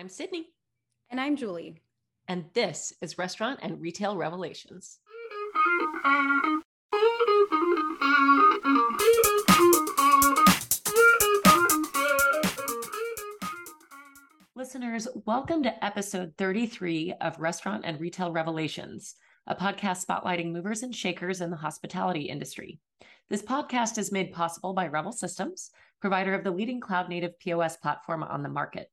I'm Sydney. And I'm Julie. And this is Restaurant and Retail Revelations. Listeners, welcome to episode 33 of Restaurant and Retail Revelations, a podcast spotlighting movers and shakers in the hospitality industry. This podcast is made possible by Revel Systems, provider of the leading cloud native POS platform on the market.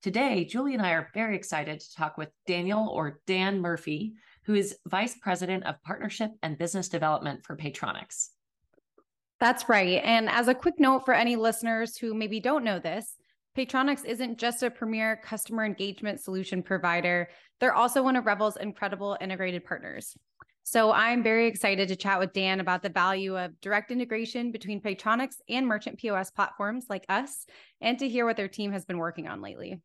Today, Julie and I are very excited to talk with Daniel or Dan Murphy, who is Vice President of Partnership and Business Development for Paytronix. That's right. And as a quick note for any listeners who maybe don't know this, Paytronix isn't just a premier customer engagement solution provider, they're also one of Revel's incredible integrated partners. So I'm very excited to chat with Dan about the value of direct integration between Paytronix and merchant POS platforms like us, and to hear what their team has been working on lately.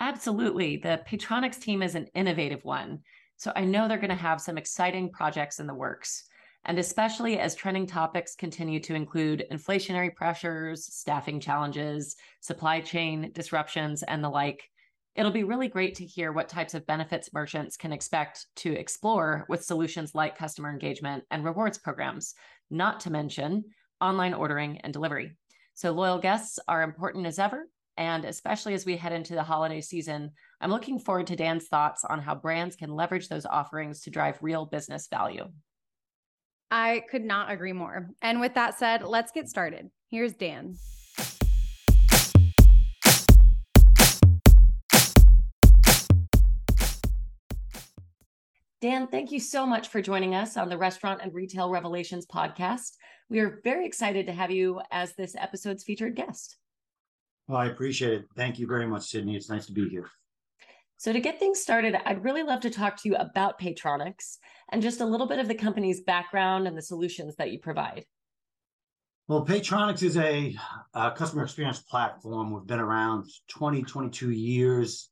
Absolutely. The Paytronix team is an innovative one. So I know they're going to have some exciting projects in the works. And especially as trending topics continue to include inflationary pressures, staffing challenges, supply chain disruptions, and the like, it'll be really great to hear what types of benefits merchants can expect to explore with solutions like customer engagement and rewards programs, not to mention online ordering and delivery. So, loyal guests are important as ever, and especially as we head into the holiday season, I'm looking forward to Dan's thoughts on how brands can leverage those offerings to drive real business value. I could not agree more. And with that said, let's get started. Here's Dan. Dan, thank you so much for joining us on the Restaurant and Retail Revelations podcast. We are very excited to have you as this episode's featured guest. Well, I appreciate it. Thank you very much, Sydney. It's nice to be here. So, to get things started, I'd really love to talk to you about Paytronix and just a little bit of the company's background and the solutions that you provide. Well, Paytronix is a, a customer experience platform. We've been around 20, 22 years.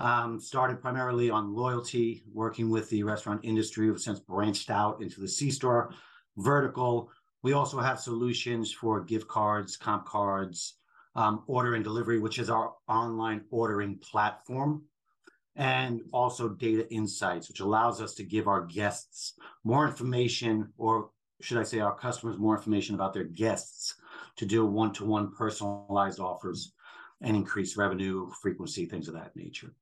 Um, started primarily on loyalty, working with the restaurant industry. We've since branched out into the C store vertical. We also have solutions for gift cards, comp cards, um, order and delivery, which is our online ordering platform, and also data insights, which allows us to give our guests more information, or should I say, our customers more information about their guests to do one to one personalized offers and increase revenue, frequency, things of that nature.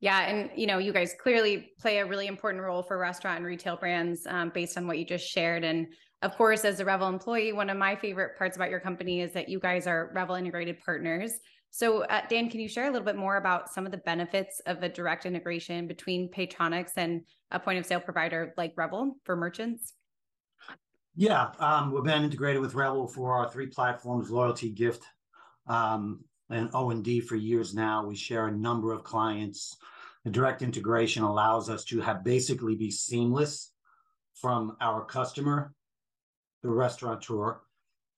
Yeah, and you know, you guys clearly play a really important role for restaurant and retail brands um, based on what you just shared. And of course, as a Revel employee, one of my favorite parts about your company is that you guys are Revel integrated partners. So, uh, Dan, can you share a little bit more about some of the benefits of a direct integration between Paytronix and a point of sale provider like Revel for merchants? Yeah, um, we've been integrated with Revel for our three platforms: loyalty, gift, um, and O and D for years now. We share a number of clients. The direct integration allows us to have basically be seamless from our customer the restaurateur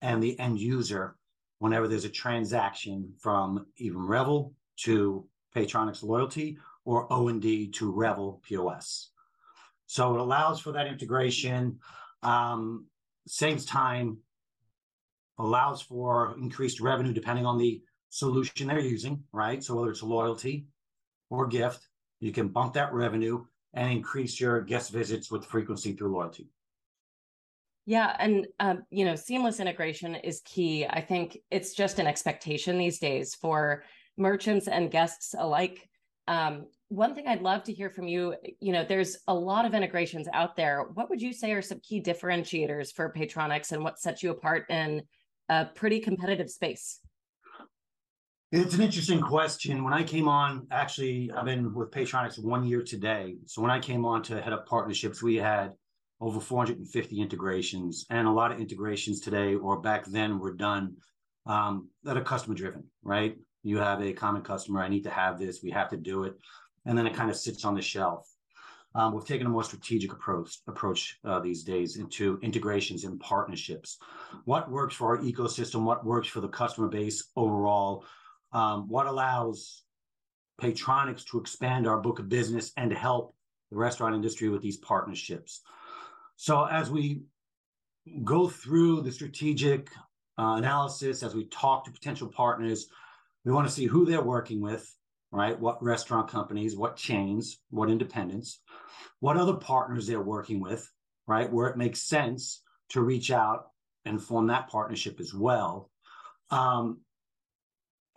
and the end user whenever there's a transaction from even Revel to Paytronix Loyalty or O&D to Revel POS. So it allows for that integration, um, saves time, allows for increased revenue depending on the solution they're using, right? So whether it's loyalty or gift, you can bump that revenue and increase your guest visits with frequency through loyalty. Yeah, and um, you know, seamless integration is key. I think it's just an expectation these days for merchants and guests alike. Um, one thing I'd love to hear from you, you know, there's a lot of integrations out there. What would you say are some key differentiators for Paytronix and what sets you apart in a pretty competitive space? It's an interesting question. When I came on, actually, I've been with Paytronix one year today. So when I came on to head up partnerships, we had over 450 integrations, and a lot of integrations today or back then were done um, that are customer driven, right? You have a common customer, I need to have this, we have to do it, and then it kind of sits on the shelf. Um, we've taken a more strategic approach approach uh, these days into integrations and partnerships. What works for our ecosystem? What works for the customer base overall? Um, what allows Paytronix to expand our book of business and to help the restaurant industry with these partnerships? So as we go through the strategic uh, analysis, as we talk to potential partners, we want to see who they're working with, right? What restaurant companies, what chains, what independents, what other partners they're working with, right? Where it makes sense to reach out and form that partnership as well. Um,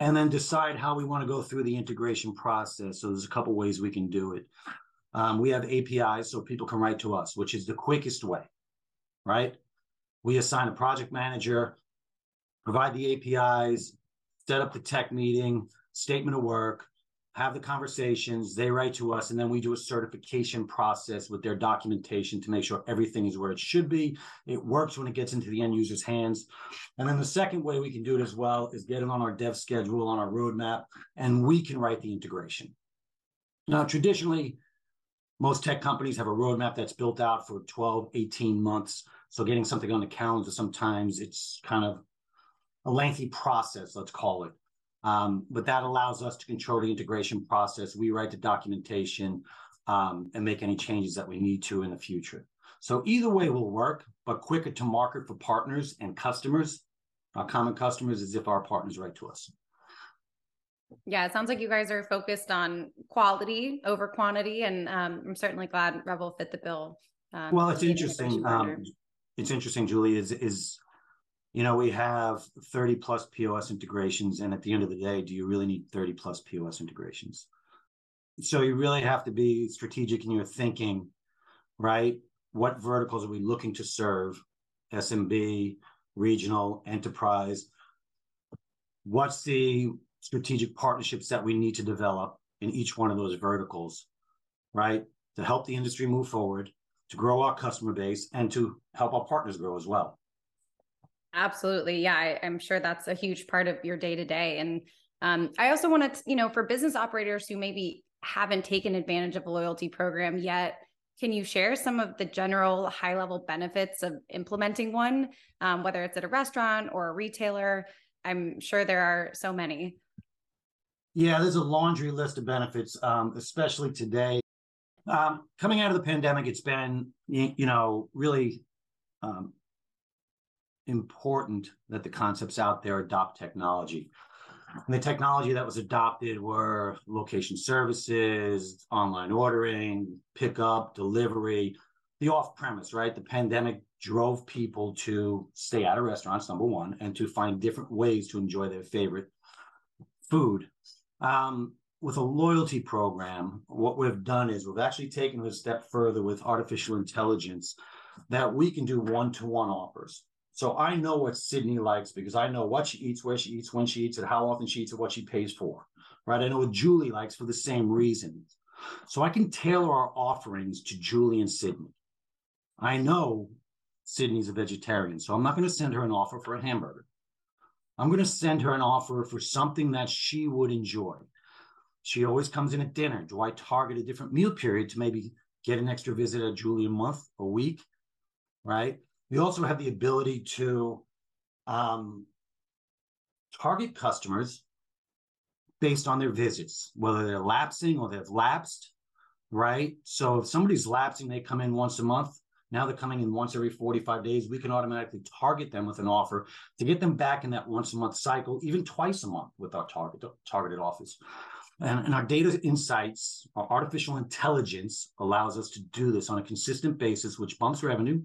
and then decide how we want to go through the integration process. So there's a couple ways we can do it. Um, we have APIs so people can write to us, which is the quickest way, right? We assign a project manager, provide the APIs, set up the tech meeting, statement of work, have the conversations, they write to us, and then we do a certification process with their documentation to make sure everything is where it should be. It works when it gets into the end user's hands. And then the second way we can do it as well is get it on our dev schedule, on our roadmap, and we can write the integration. Now, traditionally, most tech companies have a roadmap that's built out for 12, 18 months. So getting something on the calendar, sometimes it's kind of a lengthy process, let's call it. Um, but that allows us to control the integration process. We write the documentation um, and make any changes that we need to in the future. So either way will work, but quicker to market for partners and customers, our common customers, as if our partners write to us. Yeah, it sounds like you guys are focused on quality over quantity, and um, I'm certainly glad Revel fit the bill. Um, well, it's interesting. Um, it's interesting, Julie. Is is you know, we have 30 plus POS integrations. And at the end of the day, do you really need 30 plus POS integrations? So you really have to be strategic in your thinking, right? What verticals are we looking to serve? SMB, regional, enterprise. What's the strategic partnerships that we need to develop in each one of those verticals, right? To help the industry move forward, to grow our customer base, and to help our partners grow as well. Absolutely. Yeah, I, am sure that's a huge part of your day to day. And um, I also want to, you know, for business operators who maybe haven't taken advantage of a loyalty program yet, can you share some of the general high level benefits of implementing one, um, whether it's at a restaurant or a retailer? I'm sure there are so many. Yeah, there's a laundry list of benefits, um, especially today. Um, coming out of the pandemic, it's been, you know, really um, important that the concepts out there adopt technology. And the technology that was adopted were location services, online ordering, pickup, delivery, the off premise, right? The pandemic drove people to stay out of restaurants, number one, and to find different ways to enjoy their favorite food. Um, with a loyalty program, what we've done is we've actually taken it a step further with artificial intelligence that we can do one to one offers. So I know what Sydney likes because I know what she eats, where she eats, when she eats it, how often she eats it, what she pays for. Right. I know what Julie likes for the same reasons. So I can tailor our offerings to Julie and Sydney. I know Sydney's a vegetarian, so I'm not going to send her an offer for a hamburger. I'm going to send her an offer for something that she would enjoy. She always comes in at dinner. Do I target a different meal period to maybe get an extra visit at Julie a month, a week? Right. We also have the ability to um, target customers based on their visits, whether they're lapsing or they've lapsed, right? So if somebody's lapsing, they come in once a month. Now they're coming in once every 45 days. We can automatically target them with an offer to get them back in that once a month cycle, even twice a month with our target, targeted offers. And, and our data insights, our artificial intelligence allows us to do this on a consistent basis, which bumps revenue,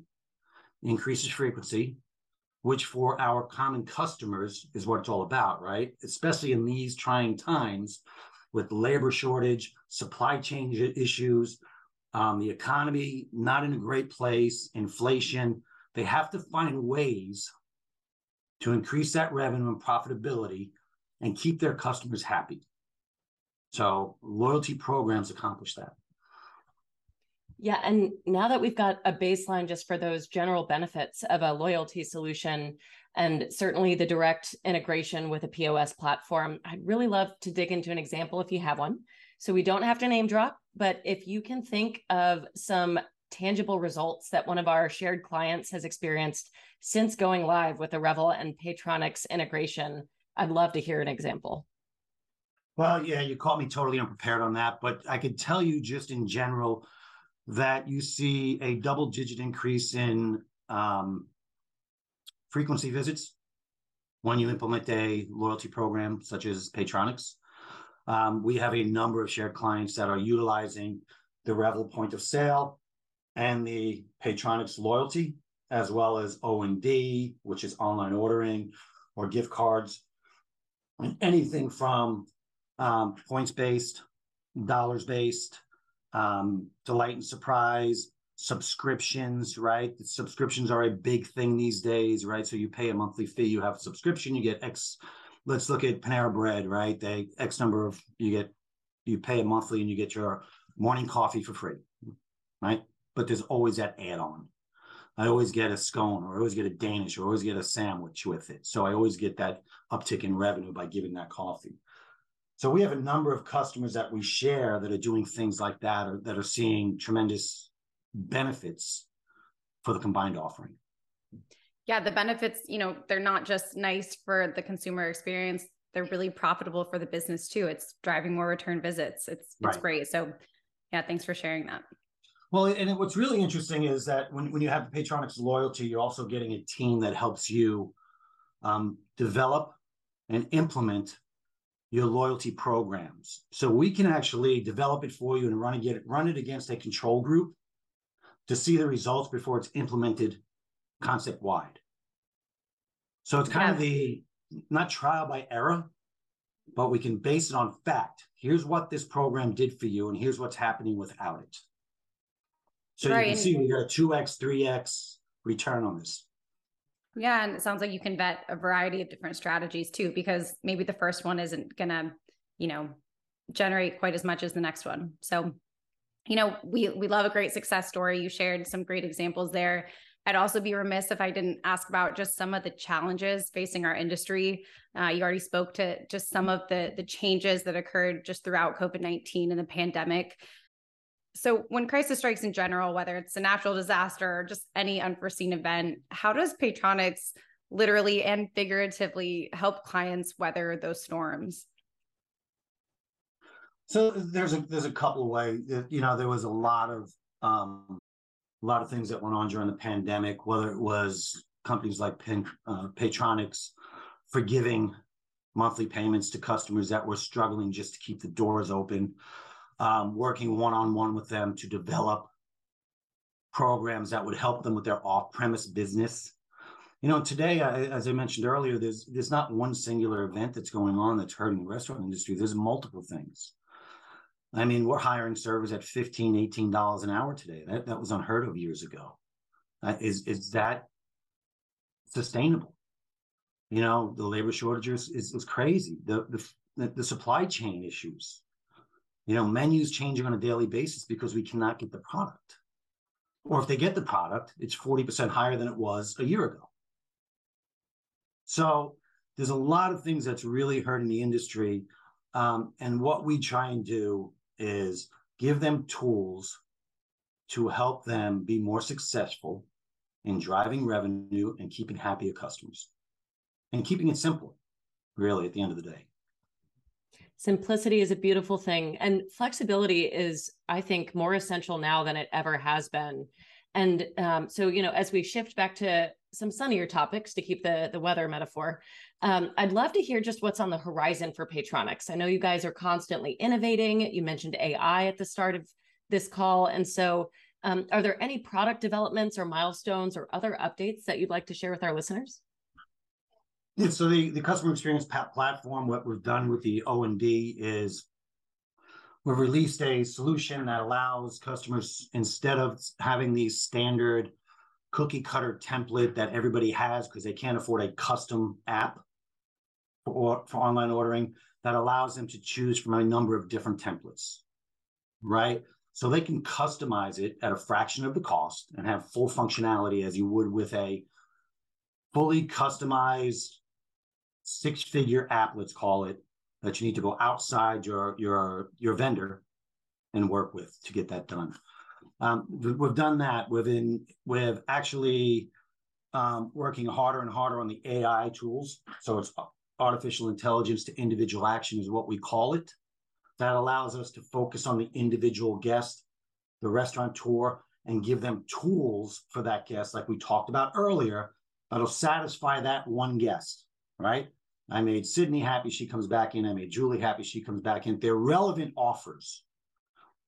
increases frequency, which for our common customers is what it's all about, right? Especially in these trying times with labor shortage, supply chain issues, um, the economy not in a great place, inflation. They have to find ways to increase that revenue and profitability and keep their customers happy. So loyalty programs accomplish that. Yeah. And now that we've got a baseline just for those general benefits of a loyalty solution and certainly the direct integration with a POS platform, I'd really love to dig into an example if you have one. So we don't have to name drop, but if you can think of some tangible results that one of our shared clients has experienced since going live with the Revel and Paytronix integration, I'd love to hear an example. Well, yeah, you caught me totally unprepared on that, but I could tell you just in general that you see a double digit increase in um, frequency visits when you implement a loyalty program such as Paytronix. Um, we have a number of shared clients that are utilizing the Revel point of sale and the Paytronix loyalty, as well as O&D, which is online ordering or gift cards, and anything from um, points based, dollars based, um, delight and surprise, subscriptions, right? Subscriptions are a big thing these days, right? So you pay a monthly fee, you have a subscription, you get X. Let's look at Panera Bread, right? They X number of you get you pay a monthly and you get your morning coffee for free, right? But there's always that add-on. I always get a scone or I always get a Danish or I always get a sandwich with it. So I always get that uptick in revenue by giving that coffee. So we have a number of customers that we share that are doing things like that or that are seeing tremendous benefits for the combined offering. Yeah, the benefits, you know, they're not just nice for the consumer experience, they're really profitable for the business too. It's driving more return visits. It's it's right. great. So yeah, thanks for sharing that. Well, and what's really interesting is that when, when you have Paytronix loyalty, you're also getting a team that helps you um, develop and implement your loyalty programs. So we can actually develop it for you and run it, run it against a control group to see the results before it's implemented concept wide. So it's kind yeah. of the not trial by error, but we can base it on fact. Here's what this program did for you, and here's what's happening without it. So right. you can see we got a 2x, 3x return on this. Yeah. And it sounds like you can vet a variety of different strategies too, because maybe the first one isn't going to, you know, generate quite as much as the next one. So, you know, we we love a great success story. You shared some great examples there. I'd also be remiss if I didn't ask about just some of the challenges facing our industry. Uh, you already spoke to just some of the the changes that occurred just throughout COVID nineteen and the pandemic. So, when crisis strikes in general, whether it's a natural disaster or just any unforeseen event, how does Paytronix literally and figuratively help clients weather those storms? So there's a there's a couple of ways. You know, there was a lot of um, a lot of things that went on during the pandemic, whether it was companies like Pen, uh, Paytronix forgiving monthly payments to customers that were struggling just to keep the doors open um, working one on one with them to develop programs that would help them with their off premise business. You know, today, I, as I mentioned earlier, there's there's not one singular event that's going on that's hurting the restaurant industry. There's multiple things. I mean, we're hiring servers at 15 $18 an hour today. That, that was unheard of years ago. Uh, is, is that sustainable? You know, the labor shortages is, is crazy. The, the, the supply chain issues, you know, menus changing on a daily basis because we cannot get the product. Or if they get the product, it's 40% higher than it was a year ago. So there's a lot of things that's really hurting the industry. Um, and what we try and do is give them tools to help them be more successful in driving revenue and keeping happier customers and keeping it simple, really, at the end of the day. Simplicity is a beautiful thing and flexibility is i think more essential now than it ever has been. And um, so you know as we shift back to some sunnier topics to keep the the weather metaphor um, i'd love to hear just what's on the horizon for Paytronix i know you guys are constantly innovating. You mentioned ai at the start of this call. And so um, are there any product developments or milestones or other updates that you'd like to share with our listeners? Yeah, so the, the customer experience platform, what we've done with the O&D is we've released a solution that allows customers, instead of having the standard cookie cutter template that everybody has because they can't afford a custom app for, for online ordering, that allows them to choose from a number of different templates, right? So they can customize it at a fraction of the cost and have full functionality as you would with a fully customized six figure app, let's call it, that you need to go outside your your your vendor and work with to get that done. Um, we've done that. within with actually um, working harder and harder on the AI tools. So it's artificial intelligence to individual action is what we call it. That allows us to focus on the individual guest, the restaurateur, and give them tools for that guest, like we talked about earlier, that'll satisfy that one guest, right? I made Sydney happy. She comes back in. I made Julie happy. She comes back in. They're relevant offers,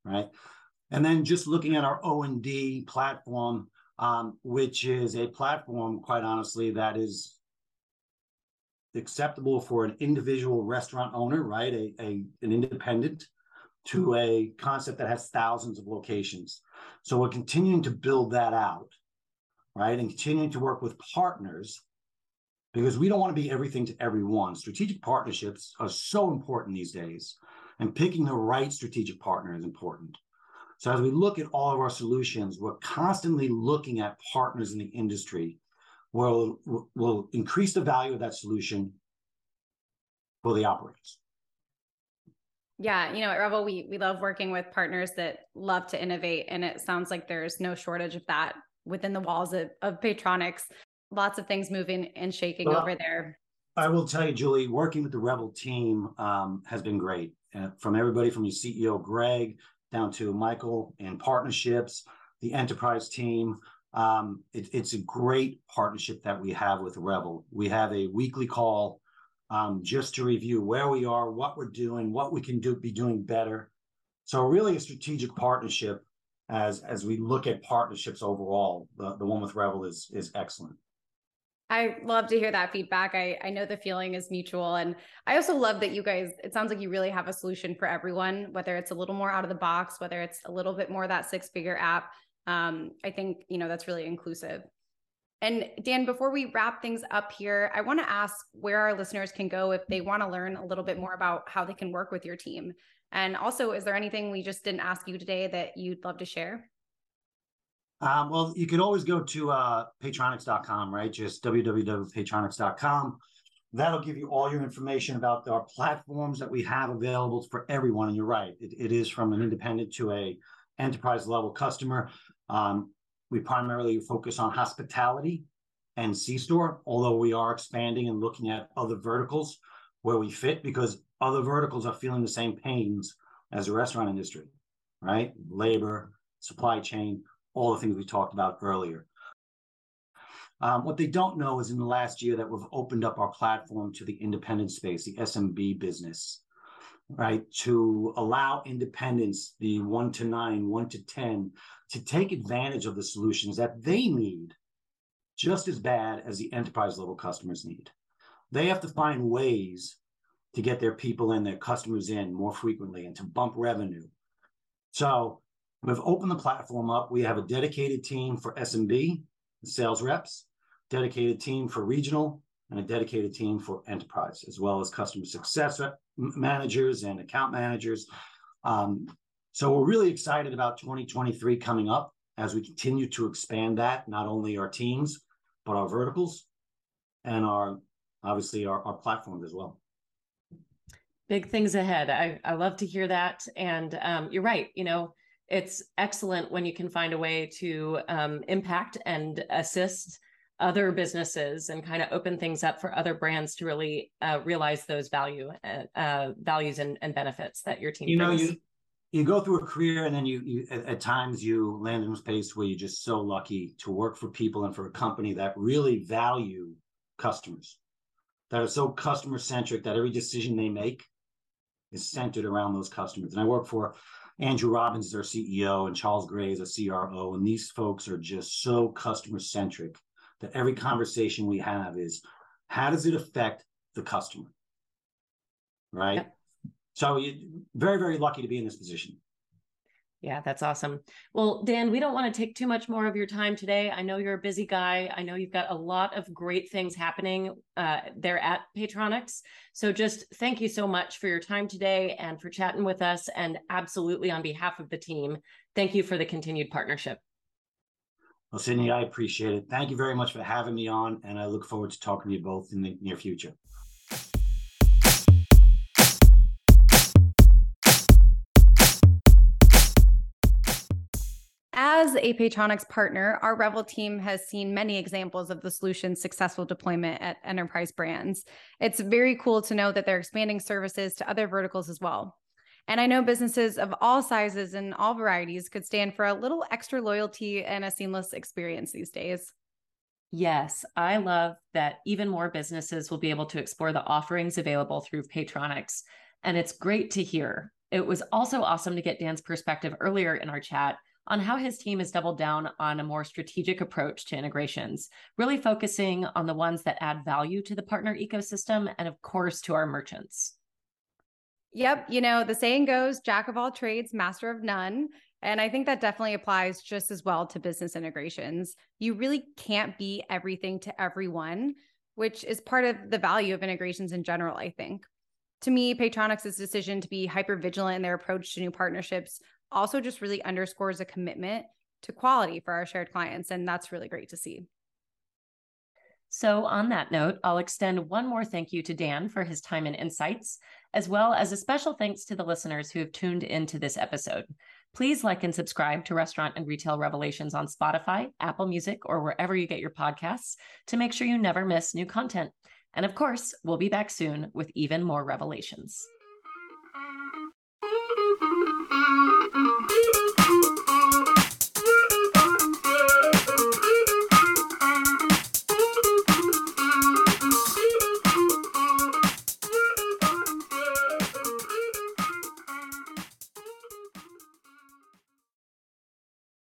right? And then just looking at our O and D platform, um, which is a platform, quite honestly, that is acceptable for an individual restaurant owner, right? A, a an independent to mm-hmm. a concept that has thousands of locations. So we're continuing to build that out, right? And continuing to work with partners because we don't want to be everything to everyone. Strategic partnerships are so important these days, and picking the right strategic partner is important. So as we look at all of our solutions, we're constantly looking at partners in the industry will will increase the value of that solution for the operators. Yeah, you know, at Revel, we we love working with partners that love to innovate, and it sounds like there's no shortage of that within the walls of, of Paytronix. Lots of things moving and shaking well, over there. I will tell you, Julie, working with the Revel team um, has been great. Uh, from everybody from your CEO Greg down to Michael and partnerships, the enterprise team. Um, it, it's a great partnership that we have with Revel. We have a weekly call um, just to review where we are, what we're doing, what we can do be doing better. So really a strategic partnership as as we look at partnerships overall. The the one with Revel is is excellent. I love to hear that feedback. I, I know the feeling is mutual. And I also love that you guys, it sounds like you really have a solution for everyone, whether it's a little more out of the box, whether it's a little bit more that six figure app. Um, I think, you know, that's really inclusive. And Dan, before we wrap things up here, I want to ask where our listeners can go if they want to learn a little bit more about how they can work with your team. And also, is there anything we just didn't ask you today that you'd love to share? Um, well, you can always go to uh, paytronix.com, right? Just www.paytronix.com. That'll give you all your information about our platforms that we have available for everyone. And you're right, it, it is from an independent to a enterprise level customer. Um, we primarily focus on hospitality and C-store, although we are expanding and looking at other verticals where we fit because other verticals are feeling the same pains as the restaurant industry, right? Labor, supply chain, all the things we talked about earlier. Um, what they don't know is in the last year that we've opened up our platform to the independent space, the SMB business, right? To allow independents, the one to nine, one to 10, to take advantage of the solutions that they need just as bad as the enterprise level customers need. They have to find ways to get their people and their customers in more frequently and to bump revenue. So we've opened the platform up. We have a dedicated team for SMB, sales reps, dedicated team for regional, and a dedicated team for enterprise, as well as customer success managers and account managers. Um, so we're really excited about 2023 coming up as we continue to expand that, not only our teams, but our verticals and our obviously our, our platforms as well. Big things ahead. I, I love to hear that. And um, you're right. You know, it's excellent when you can find a way to um, impact and assist other businesses and kind of open things up for other brands to really uh, realize those value uh, uh, values and, and, benefits that your team you know you you go through a career and then you, you at, at, times you land in a space where you're just so lucky to work for people and for a company that really value customers that are so customer centric that every decision they make is centered around those customers. And i work for andrew robbins is our ceo and charles gray is a cro and these folks are just so customer centric that every conversation we have is how does it affect the customer? Right. Yep. So you very, very lucky to be in this position. Yeah, that's awesome. Well, Dan, we don't want to take too much more of your time today. I know you're a busy guy. I know you've got a lot of great things happening uh, there at Paytronix. So just thank you so much for your time today and for chatting with us. And absolutely on behalf of the team, thank you for the continued partnership. Well, Sydney, I appreciate it. Thank you very much for having me on, and I look forward to talking to you both in the near future. As a Paytronix partner, our Revel team has seen many examples of the solution's successful deployment at enterprise brands. It's very cool to know that they're expanding services to other verticals as well. And I know businesses of all sizes and all varieties could stand for a little extra loyalty and a seamless experience these days. Yes, I love that even more businesses will be able to explore the offerings available through Paytronix. And it's great to hear. It was also awesome to get Dan's perspective earlier in our chat on how his team has doubled down on a more strategic approach to integrations, really focusing on the ones that add value to the partner ecosystem and, of course, to our merchants. Yep. You know, the saying goes, Jack of all trades, master of none. And I think that definitely applies just as well to business integrations. You really can't be everything to everyone, which is part of the value of integrations in general, I think. To me, Paytronix's decision to be hyper vigilant in their approach to new partnerships also just really underscores a commitment to quality for our shared clients. And that's really great to see. So, on that note, I'll extend one more thank you to Dan for his time and insights, as well as a special thanks to the listeners who have tuned into this episode. Please like and subscribe to Restaurant and Retail Revelations on Spotify, Apple Music, or wherever you get your podcasts to make sure you never miss new content. And of course, we'll be back soon with even more revelations.